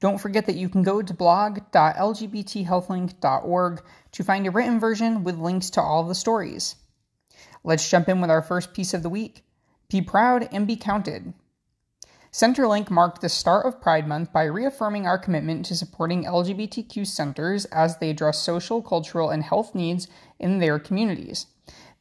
Don't forget that you can go to blog.lgbthealthlink.org to find a written version with links to all the stories. Let's jump in with our first piece of the week Be proud and be counted. Centerlink marked the start of Pride Month by reaffirming our commitment to supporting LGBTQ centers as they address social, cultural, and health needs in their communities.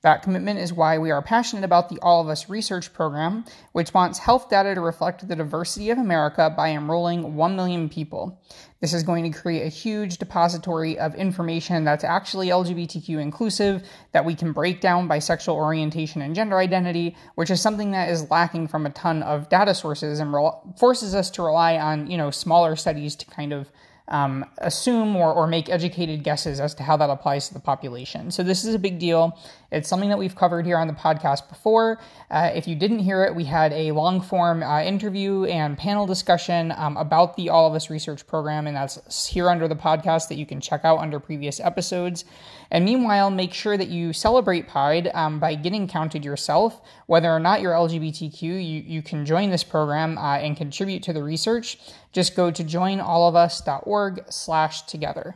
That commitment is why we are passionate about the All of Us research program, which wants health data to reflect the diversity of America by enrolling 1 million people. This is going to create a huge depository of information that's actually LGBTQ inclusive, that we can break down by sexual orientation and gender identity, which is something that is lacking from a ton of data sources and re- forces us to rely on, you know, smaller studies to kind of um, assume or, or make educated guesses as to how that applies to the population. So, this is a big deal. It's something that we've covered here on the podcast before. Uh, if you didn't hear it, we had a long form uh, interview and panel discussion um, about the All of Us Research Program, and that's here under the podcast that you can check out under previous episodes. And meanwhile, make sure that you celebrate Pride um, by getting counted yourself. Whether or not you're LGBTQ, you, you can join this program uh, and contribute to the research. Just go to joinallofus.org slash together.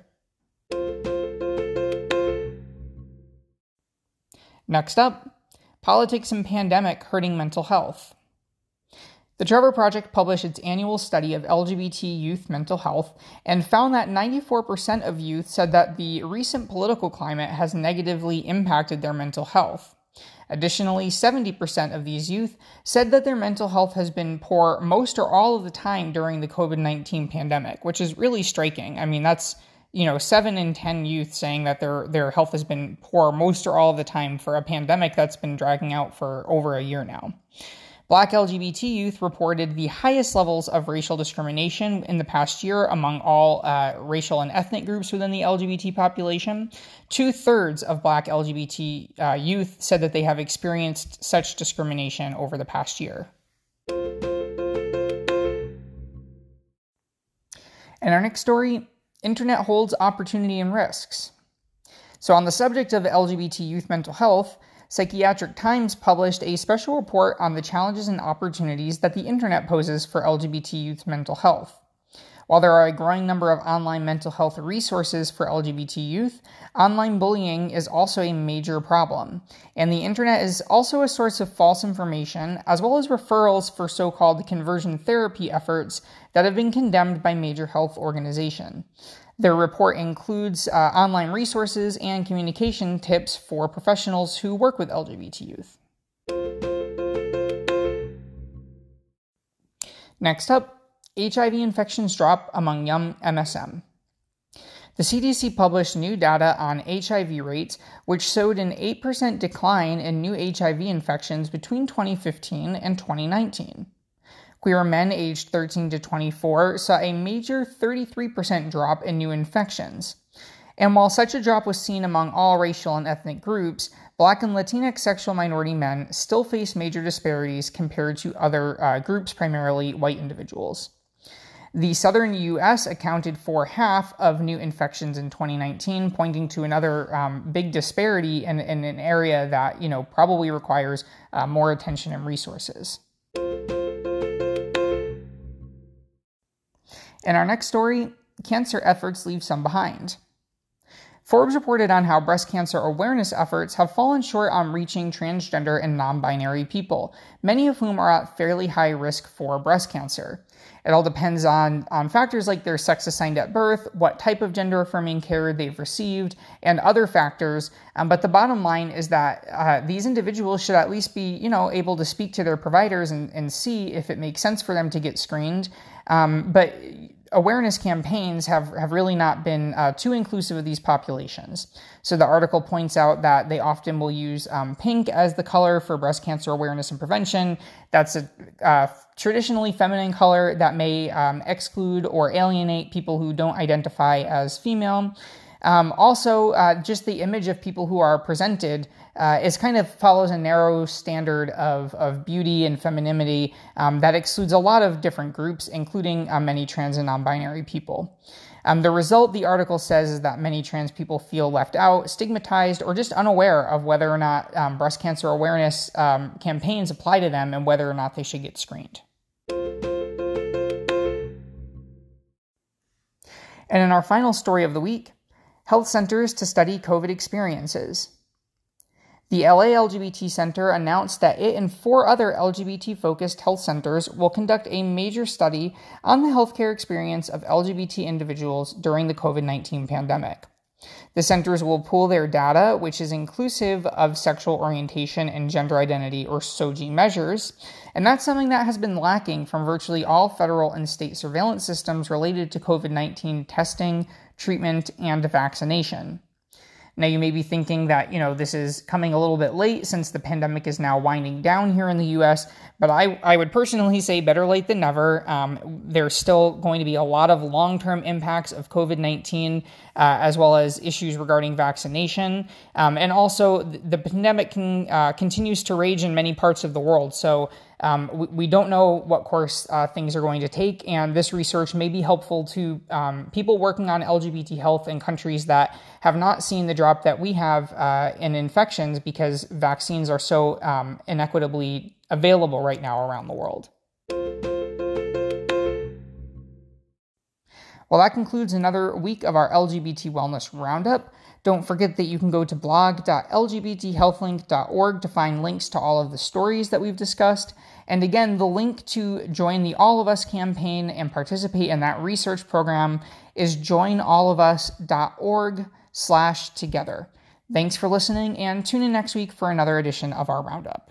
Next up, politics and pandemic hurting mental health. The Trevor Project published its annual study of LGBT youth mental health and found that 94% of youth said that the recent political climate has negatively impacted their mental health. Additionally, 70% of these youth said that their mental health has been poor most or all of the time during the COVID 19 pandemic, which is really striking. I mean, that's you know, seven in ten youth saying that their their health has been poor most or all of the time for a pandemic that's been dragging out for over a year now. Black LGBT youth reported the highest levels of racial discrimination in the past year among all uh, racial and ethnic groups within the LGBT population. Two thirds of Black LGBT uh, youth said that they have experienced such discrimination over the past year. And our next story Internet holds opportunity and risks. So, on the subject of LGBT youth mental health, Psychiatric Times published a special report on the challenges and opportunities that the internet poses for LGBT youth mental health. While there are a growing number of online mental health resources for LGBT youth, online bullying is also a major problem. And the internet is also a source of false information, as well as referrals for so called conversion therapy efforts that have been condemned by major health organizations. Their report includes uh, online resources and communication tips for professionals who work with LGBT youth. Next up, HIV infections drop among young MSM. The CDC published new data on HIV rates, which showed an 8% decline in new HIV infections between 2015 and 2019. Queer men aged 13 to 24 saw a major 33% drop in new infections. And while such a drop was seen among all racial and ethnic groups, Black and Latinx sexual minority men still face major disparities compared to other uh, groups, primarily white individuals. The southern U.S. accounted for half of new infections in 2019, pointing to another um, big disparity in, in, an area that you know probably requires uh, more attention and resources. In our next story, cancer efforts leave some behind. Forbes reported on how breast cancer awareness efforts have fallen short on reaching transgender and non binary people, many of whom are at fairly high risk for breast cancer. It all depends on, on factors like their sex assigned at birth, what type of gender affirming care they've received, and other factors. Um, but the bottom line is that uh, these individuals should at least be, you know, able to speak to their providers and, and see if it makes sense for them to get screened. Um, but awareness campaigns have, have really not been uh, too inclusive of these populations. So the article points out that they often will use um, pink as the color for breast cancer awareness and prevention. That's a uh, traditionally feminine color that may um, exclude or alienate people who don't identify as female. Um, also, uh, just the image of people who are presented uh, is kind of follows a narrow standard of, of beauty and femininity um, that excludes a lot of different groups, including uh, many trans and non binary people. Um, the result, the article says, is that many trans people feel left out, stigmatized, or just unaware of whether or not um, breast cancer awareness um, campaigns apply to them and whether or not they should get screened. And in our final story of the week, health centers to study COVID experiences. The LA LGBT Center announced that it and four other LGBT focused health centers will conduct a major study on the healthcare experience of LGBT individuals during the COVID 19 pandemic. The centers will pool their data, which is inclusive of sexual orientation and gender identity or SOGI measures, and that's something that has been lacking from virtually all federal and state surveillance systems related to COVID 19 testing, treatment, and vaccination. Now, you may be thinking that, you know, this is coming a little bit late since the pandemic is now winding down here in the US, but I, I would personally say better late than never. Um, there's still going to be a lot of long term impacts of COVID 19, uh, as well as issues regarding vaccination. Um, and also, the pandemic can, uh, continues to rage in many parts of the world. So, um, we, we, don't know what course uh, things are going to take, and this research may be helpful to um, people working on LGBT health in countries that have not seen the drop that we have uh, in infections because vaccines are so um, inequitably available right now around the world. Well, that concludes another week of our LGBT Wellness Roundup. Don't forget that you can go to blog.lgbthealthlink.org to find links to all of the stories that we've discussed. And again, the link to join the All of Us campaign and participate in that research program is joinallofus.org slash together. Thanks for listening and tune in next week for another edition of our Roundup.